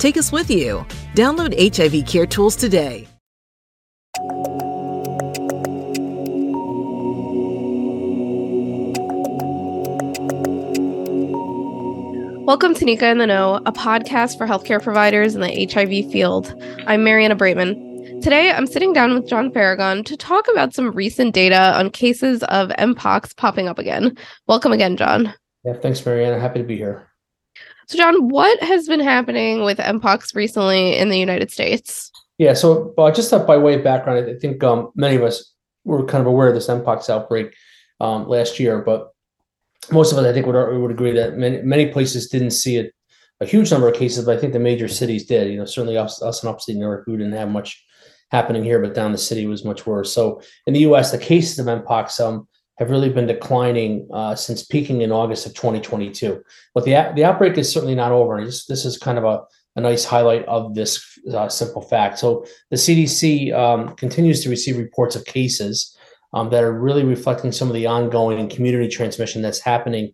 Take us with you. Download HIV Care Tools today. Welcome to NECA in the Know, a podcast for healthcare providers in the HIV field. I'm Marianna Braitman. Today, I'm sitting down with John Faragon to talk about some recent data on cases of Mpox popping up again. Welcome again, John. Yeah, thanks, Marianna. Happy to be here. So, John, what has been happening with Mpox recently in the United States? Yeah, so uh, just by way of background, I think um, many of us were kind of aware of this Mpox outbreak um, last year, but most of us, I think, would would agree that many many places didn't see it, a huge number of cases, but I think the major cities did. You know, certainly us, us in upstate New York, we didn't have much happening here, but down the city was much worse. So in the U.S., the cases of Mpox um, have really been declining uh, since peaking in August of 2022. But the the outbreak is certainly not over. This is kind of a, a nice highlight of this uh, simple fact. So the CDC um, continues to receive reports of cases um, that are really reflecting some of the ongoing community transmission that's happening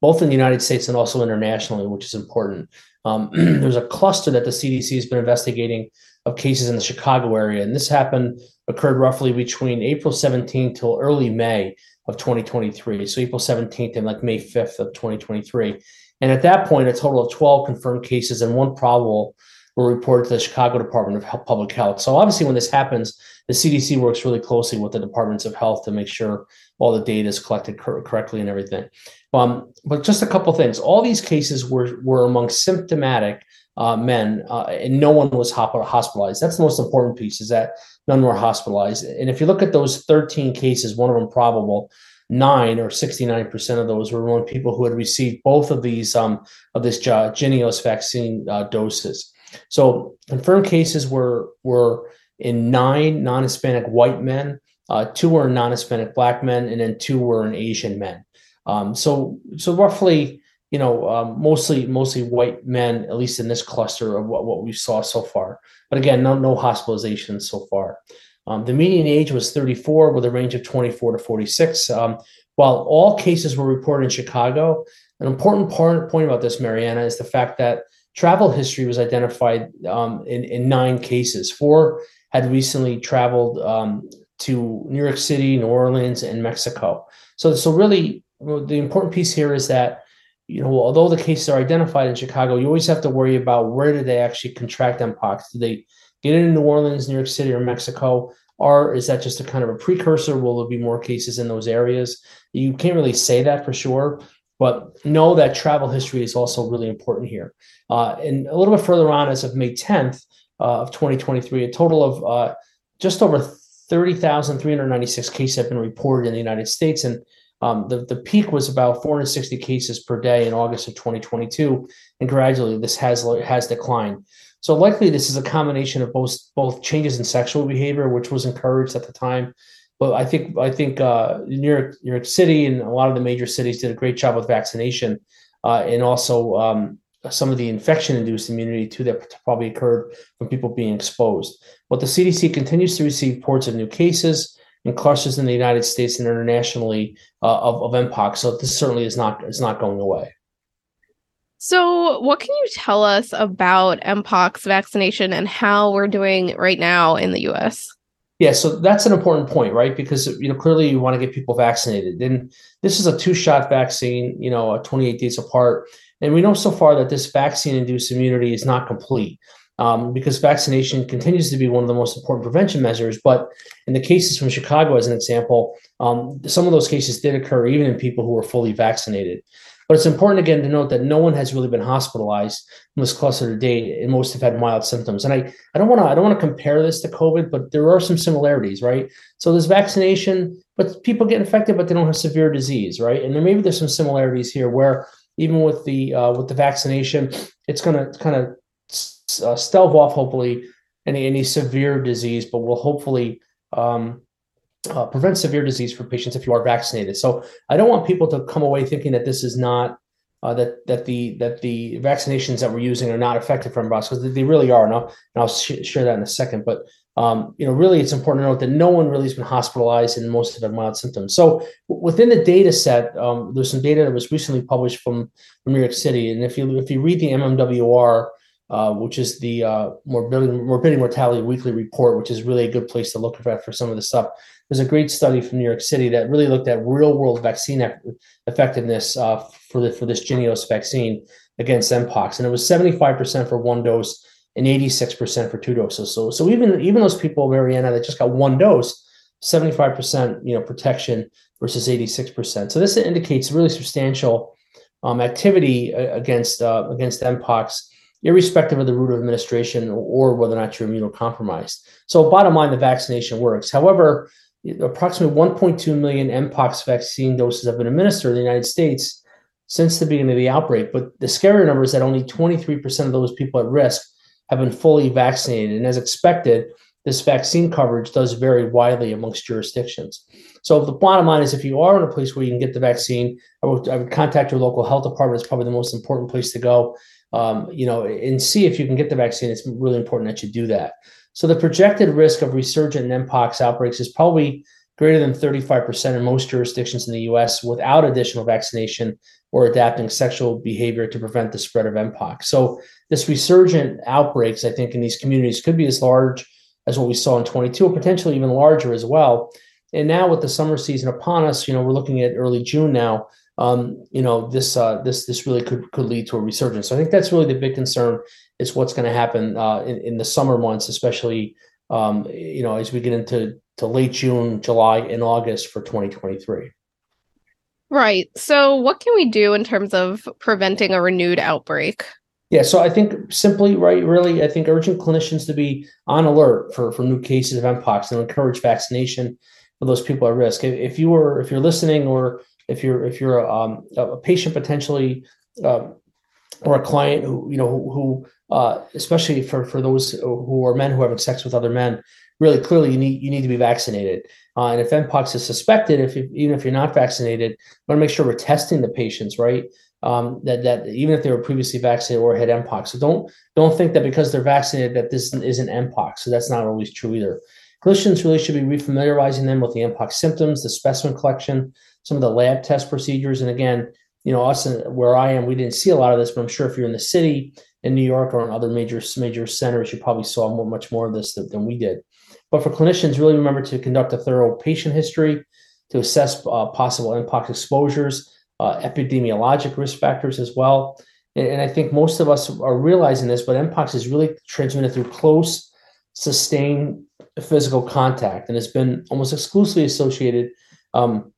both in the United States and also internationally, which is important. Um, there's a cluster that the CDC has been investigating of cases in the Chicago area, and this happened occurred roughly between April 17th till early May of 2023. So April 17th and like May 5th of 2023. And at that point, a total of 12 confirmed cases and one probable were reported to the Chicago Department of Public Health. So obviously, when this happens, the CDC works really closely with the departments of health to make sure all the data is collected cor- correctly and everything. Um, but just a couple things. All these cases were were among symptomatic uh, men, uh, and no one was hospitalized. That's the most important piece. Is that none were hospitalized. And if you look at those 13 cases, one of them probable, nine or 69% of those were among people who had received both of these um, of this Jynneos vaccine uh, doses. So confirmed cases were were in nine non-Hispanic white men, uh, two were non-Hispanic black men, and then two were in Asian men. Um, so so roughly you know, um, mostly mostly white men, at least in this cluster of what, what we saw so far. But again, no no hospitalizations so far. Um, the median age was 34 with a range of 24 to 46. Um, while all cases were reported in Chicago, an important part, point about this, Marianna, is the fact that travel history was identified um, in, in nine cases. Four had recently traveled um, to New York City, New Orleans, and Mexico. So, so really, the important piece here is that you know, although the cases are identified in Chicago, you always have to worry about where did they actually contract mpox? Did they get it in New Orleans, New York City, or Mexico? Or is that just a kind of a precursor? Will there be more cases in those areas? You can't really say that for sure, but know that travel history is also really important here. Uh, and a little bit further on, as of May 10th uh, of 2023, a total of uh, just over 30,396 cases have been reported in the United States. And um, the, the peak was about 460 cases per day in August of 2022, and gradually this has has declined. So likely this is a combination of both both changes in sexual behavior, which was encouraged at the time, but I think I think uh, New York New York City and a lot of the major cities did a great job with vaccination, uh, and also um, some of the infection-induced immunity too that probably occurred from people being exposed. But the CDC continues to receive reports of new cases and clusters in the United States and internationally uh, of, of mpox. So this certainly is not is not going away. So, what can you tell us about mpox vaccination and how we're doing right now in the U.S.? Yeah, so that's an important point, right? Because you know clearly you want to get people vaccinated, and this is a two-shot vaccine, you know, 28 days apart, and we know so far that this vaccine-induced immunity is not complete. Um, because vaccination continues to be one of the most important prevention measures. But in the cases from Chicago, as an example, um, some of those cases did occur even in people who were fully vaccinated. But it's important again to note that no one has really been hospitalized in this cluster to date, and most have had mild symptoms. And I, I don't want to I don't want to compare this to COVID, but there are some similarities, right? So there's vaccination, but people get infected, but they don't have severe disease, right? And then maybe there's some similarities here where even with the uh, with the vaccination, it's going to kind of uh, stave off hopefully any any severe disease, but will hopefully um, uh, prevent severe disease for patients if you are vaccinated. So I don't want people to come away thinking that this is not uh, that that the that the vaccinations that we're using are not effective for mRNA because they really are. And I'll, and I'll sh- share that in a second. But um, you know, really, it's important to note that no one really has been hospitalized and most of them mild symptoms. So within the data set, um, there's some data that was recently published from, from New York City, and if you if you read the MMWR uh, which is the uh, morbidity, morbidity mortality weekly report, which is really a good place to look at for some of the stuff. There's a great study from New York City that really looked at real world vaccine effectiveness uh, for the, for this Jynneos vaccine against mpox, and it was 75% for one dose and 86% for two doses. So so even even those people, Marianna, that just got one dose, 75% you know protection versus 86%. So this indicates really substantial um, activity uh, against uh, against mpox irrespective of the route of administration or whether or not you're immunocompromised. So, bottom line, the vaccination works. However, approximately 1.2 million mpox vaccine doses have been administered in the United States since the beginning of the outbreak. But the scarier number is that only 23% of those people at risk have been fully vaccinated. And as expected, this vaccine coverage does vary widely amongst jurisdictions. So the bottom line is if you are in a place where you can get the vaccine, I would, I would contact your local health department. It's probably the most important place to go um, you know, and see if you can get the vaccine. It's really important that you do that. So the projected risk of resurgent mpox outbreaks is probably greater than 35% in most jurisdictions in the US without additional vaccination or adapting sexual behavior to prevent the spread of mpox. So this resurgent outbreaks, I think, in these communities could be as large as what we saw in 22, or potentially even larger as well. And now with the summer season upon us, you know, we're looking at early June now um, you know, this uh, this this really could could lead to a resurgence. So I think that's really the big concern is what's going to happen uh, in, in the summer months, especially um, you know as we get into to late June, July, and August for 2023. Right. So, what can we do in terms of preventing a renewed outbreak? Yeah, so I think simply, right, really, I think urging clinicians to be on alert for, for new cases of mpox and encourage vaccination for those people at risk. If, if you were, if you're listening, or if you're if you're a, um, a patient potentially um, or a client who you know who, uh, especially for for those who are men who are having sex with other men really clearly you need you need to be vaccinated. Uh, and if mpox is suspected if you, even if you're not vaccinated want to make sure we're testing the patients right? Um, that that even if they were previously vaccinated or had mpox. So don't don't think that because they're vaccinated that this isn't mpox. So that's not always true either clinicians really should be refamiliarizing them with the mpox symptoms the specimen collection some of the lab test procedures. And again, you know, us where I am, we didn't see a lot of this, but I'm sure if you're in the city in New York or in other major major centers, you probably saw more, much more of this than, than we did. But for clinicians, really remember to conduct a thorough patient history to assess uh, possible mpox exposures, uh, epidemiologic risk factors as well. And, and I think most of us are realizing this, but mpox is really transmitted through close, sustained physical contact, and it's been almost exclusively associated um,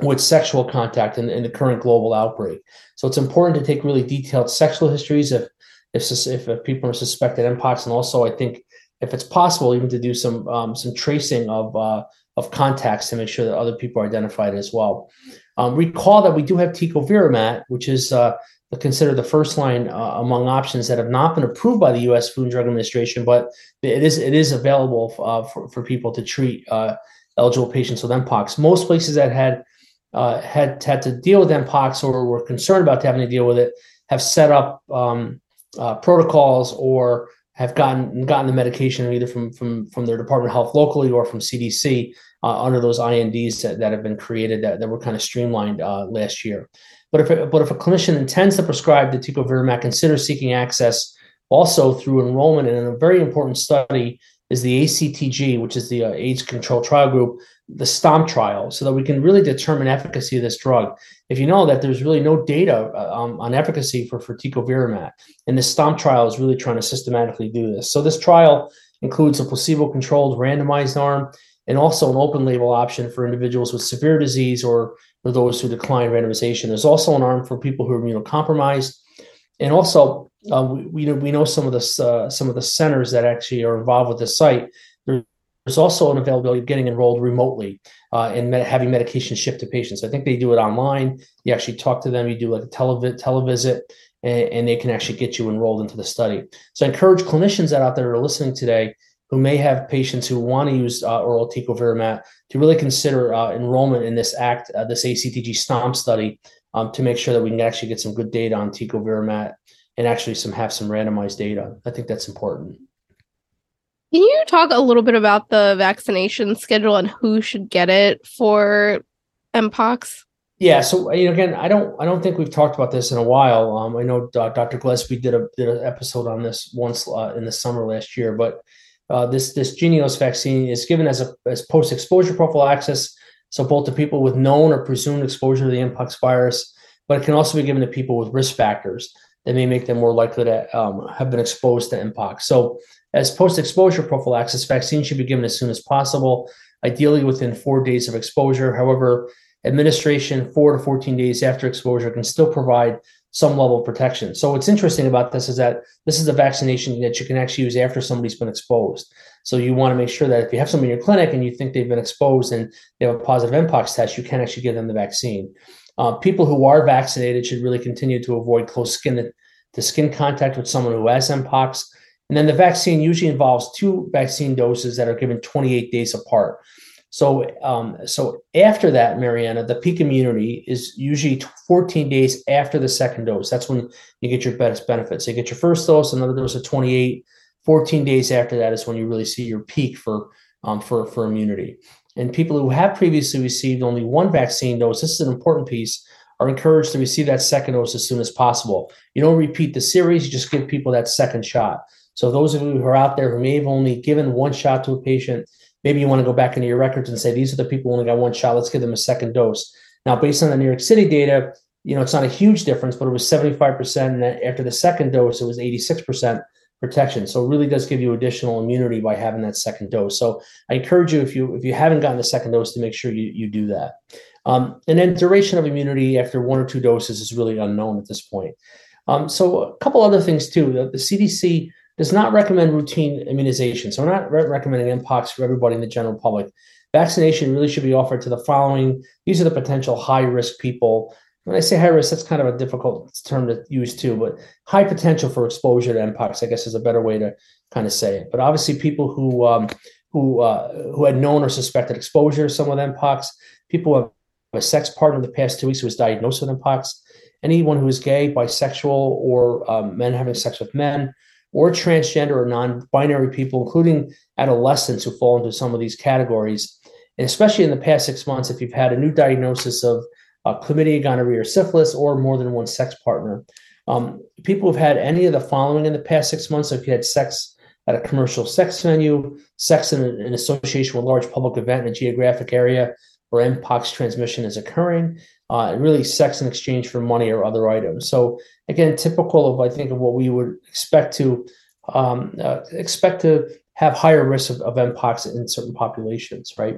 with sexual contact in, in, the current global outbreak. So it's important to take really detailed sexual histories if if, if, people are suspected mpox, and also I think if it's possible, even to do some um, some tracing of uh, of contacts to make sure that other people are identified as well. Um, recall that we do have tecovirimat, which is uh, considered the first line uh, among options that have not been approved by the U.S. Food and Drug Administration, but it is it is available uh, for, for people to treat uh, eligible patients with mpox. Most places that had uh, had had to deal with mpox or were concerned about having to deal with it have set up um, uh, protocols or have gotten gotten the medication either from from from their department of health locally or from CDC uh, under those INDs that, that have been created that, that were kind of streamlined last year. But if a, but if a clinician intends to prescribe the tecovirimat, consider seeking access also through enrollment in a very important study is the ACTG, which is the uh, AIDS Control Trial Group, the STOMP trial so that we can really determine efficacy of this drug. If you know that there's really no data um, on efficacy for, for tecovirimat, and the STOMP trial is really trying to systematically do this. So this trial includes a placebo-controlled randomized arm and also an open label option for individuals with severe disease or, or those who decline randomization. There's also an arm for people who are immunocompromised. And also, uh, we, we, know, we know some of the uh, some of the centers that actually are involved with the site there's also an availability of getting enrolled remotely uh, and med- having medication shipped to patients. I think they do it online. You actually talk to them, you do like a televi- televisit, and, and they can actually get you enrolled into the study. So I encourage clinicians that out there are listening today who may have patients who want to use uh, oral tecovirimat to really consider uh, enrollment in this ACT, uh, this ACTG STOMP study um, to make sure that we can actually get some good data on tecovirimat and actually some have some randomized data. I think that's important. Can you talk a little bit about the vaccination schedule and who should get it for mpox? Yeah, so you know, again, I don't, I don't think we've talked about this in a while. Um, I know uh, Dr. Gillespie did a did an episode on this once uh, in the summer last year, but uh, this this Jynneos vaccine is given as a as post exposure prophylaxis, so both to people with known or presumed exposure to the mpox virus, but it can also be given to people with risk factors that may make them more likely to um, have been exposed to mpox. So as post-exposure prophylaxis, vaccine should be given as soon as possible, ideally within four days of exposure. However, administration four to 14 days after exposure can still provide some level of protection. So what's interesting about this is that this is a vaccination that you can actually use after somebody's been exposed. So you want to make sure that if you have somebody in your clinic and you think they've been exposed and they have a positive mpox test, you can actually give them the vaccine. Uh, people who are vaccinated should really continue to avoid close skin to skin contact with someone who has mpox. And then the vaccine usually involves two vaccine doses that are given 28 days apart. So, um, so after that, Marianna, the peak immunity is usually 14 days after the second dose. That's when you get your best benefits. So you get your first dose, another dose of 28. 14 days after that is when you really see your peak for um, for for immunity. And people who have previously received only one vaccine dose, this is an important piece, are encouraged to receive that second dose as soon as possible. You don't repeat the series; you just give people that second shot. So those of you who are out there who may have only given one shot to a patient, maybe you want to go back into your records and say, these are the people who only got one shot. Let's give them a second dose. Now, based on the New York City data, you know, it's not a huge difference, but it was 75%. And after the second dose, it was 86% protection. So it really does give you additional immunity by having that second dose. So I encourage you, if you if you haven't gotten the second dose, to make sure you, you do that. Um, and then duration of immunity after one or two doses is really unknown at this point. Um, so a couple other things too. The, the CDC does not recommend routine immunization. So we're not re- recommending Mpox for everybody in the general public. Vaccination really should be offered to the following. These are the potential high risk people. When I say high risk, that's kind of a difficult term to use too, but high potential for exposure to Mpox, I guess, is a better way to kind of say it. But obviously, people who um, who uh, who had known or suspected exposure to some with Mpox, people who have a sex partner in the past two weeks who was diagnosed with Mpox, anyone who is gay, bisexual, or um, men having sex with men, or transgender or non-binary people, including adolescents who fall into some of these categories. And especially in the past six months, if you've had a new diagnosis of uh, chlamydia, gonorrhea, or syphilis, or more than one sex partner. Um, people who've had any of the following in the past six months, if you had sex at a commercial sex venue, sex in, in association with a large public event in a geographic area where mpox transmission is occurring, uh, really sex in exchange for money or other items. So again, typical of I think of what we would expect to um, uh, expect to have higher risk of, of mpox in certain populations, right?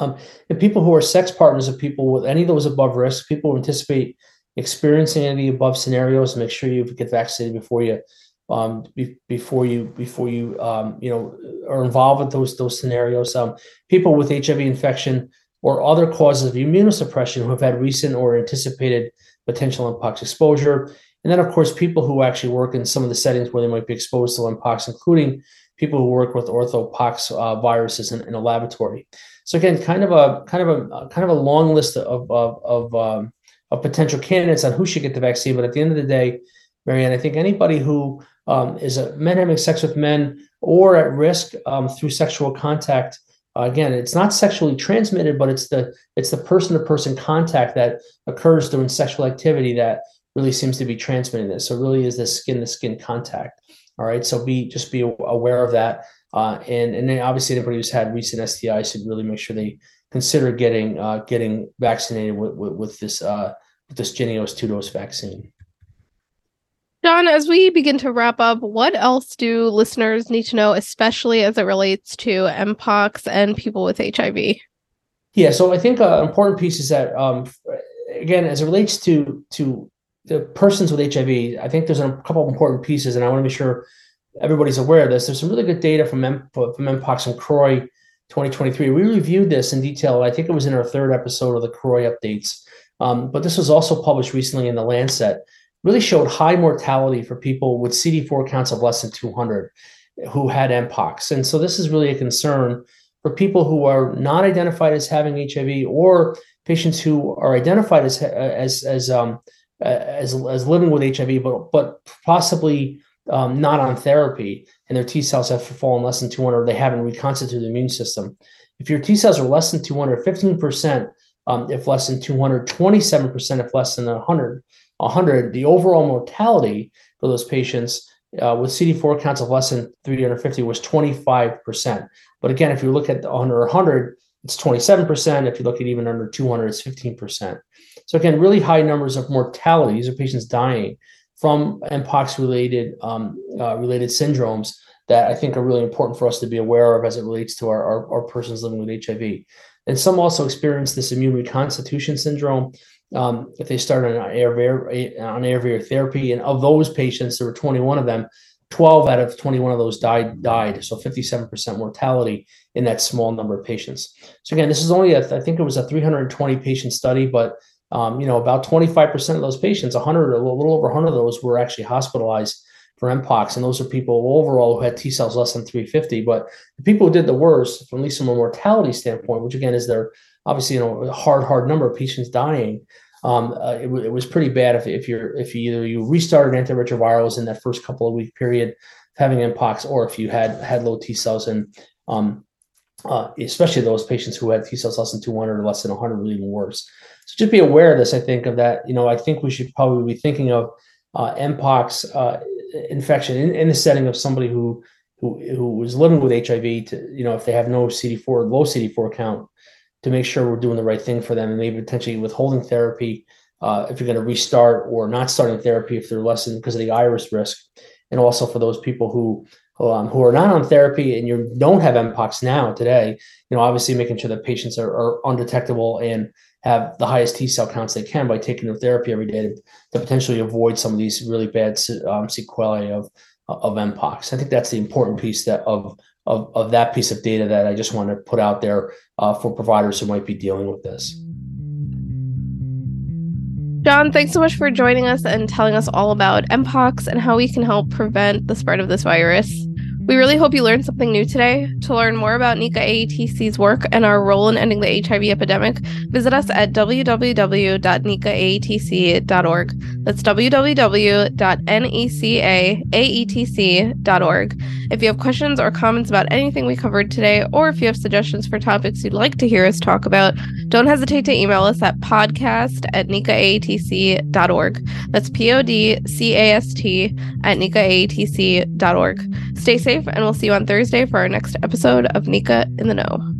Um, and people who are sex partners of people with any of those above risk, people anticipate experiencing any of the above scenarios, make sure you get vaccinated before you um, be, before you before you um, you know are involved with those those scenarios. Um, people with HIV infection or other causes of immunosuppression who have had recent or anticipated potential mpox exposure. And then, of course, people who actually work in some of the settings where they might be exposed to mpox, including people who work with orthopox uh, viruses in, in, a laboratory. So again, kind of a kind of a kind of a long list of of of, um, of potential candidates on who should get the vaccine. But at the end of the day, Marianne, I think anybody who um, is a men having sex with men or at risk um, through sexual contact again, it's not sexually transmitted, but it's the it's the person to person contact that occurs during sexual activity that really seems to be transmitting this. So really is this skin to skin contact. All right. So be just be aware of that. Uh, and and then obviously anybody who's had recent STIs should really make sure they consider getting uh, getting vaccinated with, with, with this uh, with this Jynneos two dose vaccine. John, as we begin to wrap up, what else do listeners need to know, especially as it relates to Mpox and people with HIV? Yeah, so I think an uh, important piece is that um, again, as it relates to to the persons with HIV, I think there's a couple of important pieces, and I want to make sure everybody's aware of this. There's some really good data from M- from Mpox and CROI 2023. We reviewed this in detail. I think it was in our third episode of the CROI updates, um, but this was also published recently in the Lancet. Really showed high mortality for people with CD4 counts of less than 200 who had Mpox, and so this is really a concern for people who are not identified as having HIV or patients who are identified as as as um, as, as living with HIV, but but possibly um, not on therapy, and their T cells have fallen less than 200, they haven't reconstituted the immune system. If your T cells are less than 200, 15% um, if less than 200, 27% if less than 100, 100, the overall mortality for those patients uh, with CD4 counts of less than 350 was 25%. But again, if you look at under 100, it's 27%. If you look at even under 200, it's 15%. So again, really high numbers of mortality. These are patients dying from mpox related um, uh, related syndromes that I think are really important for us to be aware of as it relates to our, our, our persons living with HIV. And some also experience this immune reconstitution syndrome um, if they started on ARV, on ARV therapy. And of those patients, there were 21 of them. 12 out of 21 of those died died so 57% mortality in that small number of patients so again this is only a, I think it was a 320 patient study but um, you know, about 25% of those patients, 100 or a little over 100 of those were actually hospitalized for Mpox. And those are people overall who had T cells less than 350. But the people who did the worst, from at least from a mortality standpoint, which again is their obviously, you know, a hard, hard number of patients dying. Um, uh, it, it, was pretty bad if, if you're if you either you restarted antiretrovirals in that first couple of week period having mpox or if you had had low T cells and um, uh, especially those patients who had T cells less than 200 or less than 100 or even worse. So just be aware of this. I think of that. You know, I think we should probably be thinking of uh, mpox uh, infection in, in the setting of somebody who who who was living with HIV. To you know, if they have no CD4, low CD4 count, to make sure we're doing the right thing for them, and maybe potentially withholding therapy uh, if you're going to restart, or not starting therapy if they're less than because of the iris risk, and also for those people who um, who are not on therapy and you don't have mpox now today you know obviously making sure that patients are, are undetectable and have the highest T cell counts they can by taking their therapy every day to, to potentially avoid some of these really bad um, sequelae of of mpox. I think that's the important piece that of of of that piece of data that I just want to put out there uh, for providers who might be dealing with this. John, thanks so much for joining us and telling us all about mpox and how we can help prevent the spread of this virus. We really hope you learned something new today. To learn more about NECA AETC's work and our role in ending the HIV epidemic, visit us at www.necaaetc.org. That's www.necaaetc.org. If you have questions or comments about anything we covered today, or if you have suggestions for topics you'd like to hear us talk about, don't hesitate to email us at podcast at necaaetc.org. That's P O D C A S T at necaaetc.org. Stay safe, and we'll see you on Thursday for our next episode of NECA in the Know.